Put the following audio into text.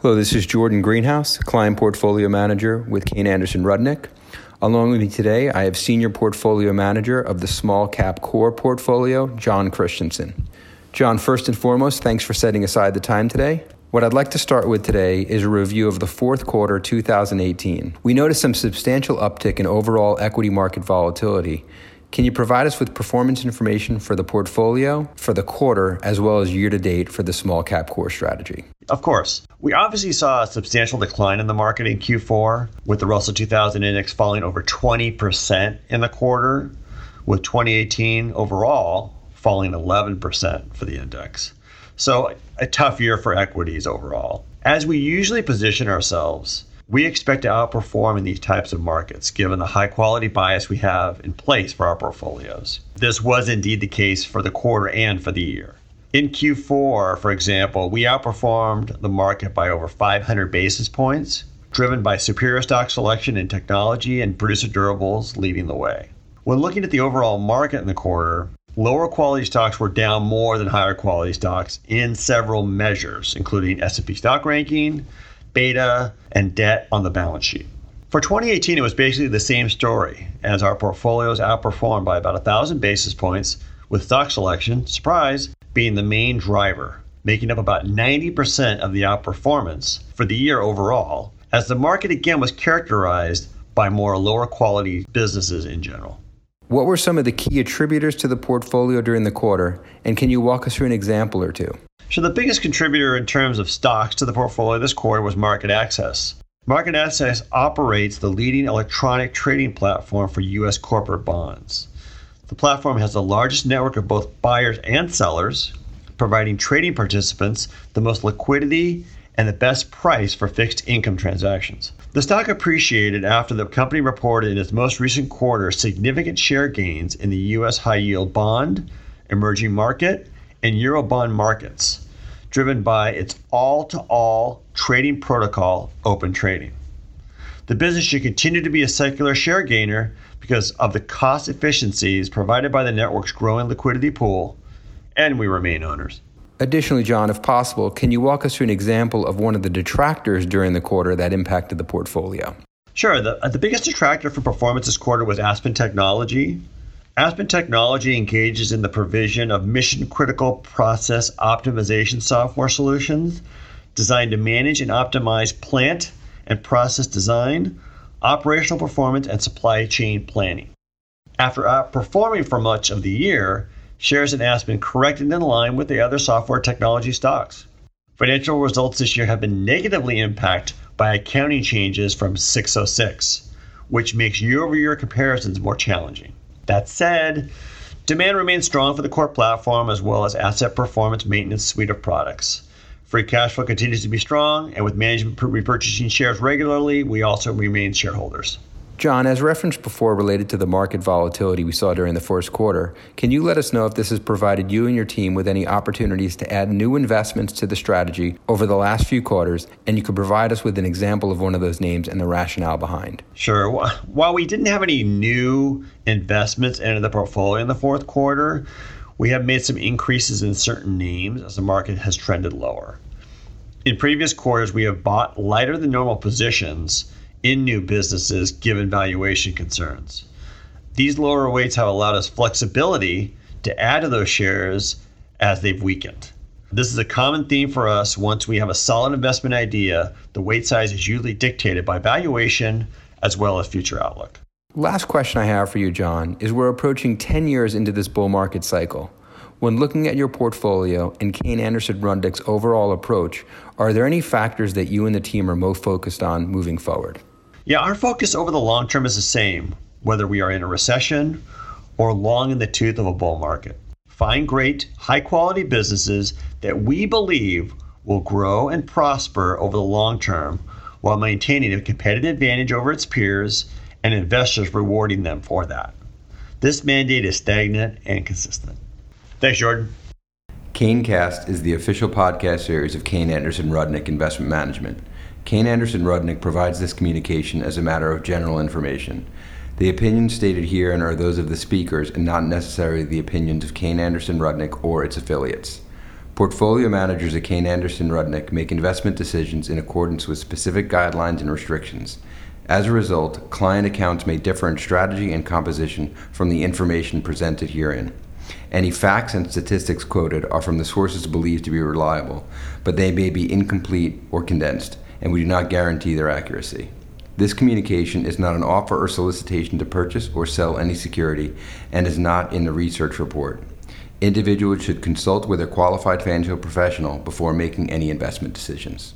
Hello, this is Jordan Greenhouse, Client Portfolio Manager with Kayne Anderson Rudnick. Along with me today, I have Senior Portfolio Manager of the Small Cap Core Portfolio, John Christensen. John, first and foremost, thanks for setting aside the time today. What I'd like to start with today is a review of the fourth quarter 2018. We noticed some substantial uptick in overall equity market volatility can you provide us with performance information for the portfolio, for the quarter, as well as year to date for the small cap core strategy? Of course. We obviously saw a substantial decline in the market in Q4, with the Russell 2000 index falling over 20% in the quarter, with 2018 overall falling 11% for the index. So, a tough year for equities overall. As we usually position ourselves, we expect to outperform in these types of markets given the high quality bias we have in place for our portfolios. This was indeed the case for the quarter and for the year. In Q4, for example, we outperformed the market by over 500 basis points, driven by superior stock selection in technology and producer durables leading the way. When looking at the overall market in the quarter, lower quality stocks were down more than higher quality stocks in several measures, including S&P stock ranking, beta, and debt on the balance sheet. For 2018, it was basically the same story as our portfolios outperformed by about 1,000 basis points, with stock selection, surprise, being the main driver, making up about 90% of the outperformance for the year overall, as the market again was characterized by more lower quality businesses in general. What were some of the key attributors to the portfolio during the quarter, and can you walk us through an example or two? So the biggest contributor in terms of stocks to the portfolio this quarter was MarketAxess. Market Access operates the leading electronic trading platform for U.S. corporate bonds. The platform has the largest network of both buyers and sellers, providing trading participants the most liquidity and the best price for fixed income transactions. The stock appreciated after the company reported in its most recent quarter significant share gains in the U.S. high yield bond, emerging market, and Eurobond markets, driven by its all to all trading protocol, Open Trading. The business should continue to be a secular share gainer because of the cost efficiencies provided by the network's growing liquidity pool, and we remain owners. Additionally, John, if possible, can you walk us through an example of one of the detractors during the quarter that impacted the portfolio? Sure. The, uh, the biggest detractor for performance this quarter was Aspen Technology, Aspen Technology engages in the provision of mission critical process optimization software solutions designed to manage and optimize plant and process design, operational performance, and supply chain planning. After outperforming for much of the year, shares in Aspen corrected in line with the other software technology stocks. Financial results this year have been negatively impacted by accounting changes from 606, which makes year over year comparisons more challenging. That said, demand remains strong for the core platform as well as asset performance maintenance suite of products. Free cash flow continues to be strong, and with management repurchasing shares regularly, we also remain shareholders. John, as referenced before related to the market volatility we saw during the first quarter, can you let us know if this has provided you and your team with any opportunities to add new investments to the strategy over the last few quarters, and you could provide us with an example of one of those names and the rationale behind? Sure. While we didn't have any new investments into the portfolio in the fourth quarter, we have made some increases in certain names as the market has trended lower. In previous quarters, we have bought lighter than normal positions in new businesses given valuation concerns. These lower weights have allowed us flexibility to add to those shares as they've weakened. This is a common theme for us. Once we have a solid investment idea, the weight size is usually dictated by valuation as well as future outlook. Last question I have for you, John, is we're approaching 10 years into this bull market cycle. When looking at your portfolio and Kayne Anderson Rudnick's overall approach, are there any factors that you and the team are most focused on moving forward? Yeah, our focus over the long term is the same, whether we are in a recession or long in the tooth of a bull market. Find great, high quality businesses that we believe will grow and prosper over the long term while maintaining a competitive advantage over its peers and investors rewarding them for that. This mandate is stagnant and consistent. Thanks, Jordan. Caynecast is the official podcast series of Kayne Anderson Rudnick Investment Management. Kayne Anderson Rudnick provides this communication as a matter of general information. The opinions stated herein are those of the speakers and not necessarily the opinions of Kayne Anderson Rudnick or its affiliates. Portfolio managers at Kayne Anderson Rudnick make investment decisions in accordance with specific guidelines and restrictions. As a result, client accounts may differ in strategy and composition from the information presented herein. Any facts and statistics quoted are from the sources believed to be reliable, but they may be incomplete or condensed, and we do not guarantee their accuracy. This communication is not an offer or solicitation to purchase or sell any security and is not in the research report. Individuals should consult with a qualified financial professional before making any investment decisions.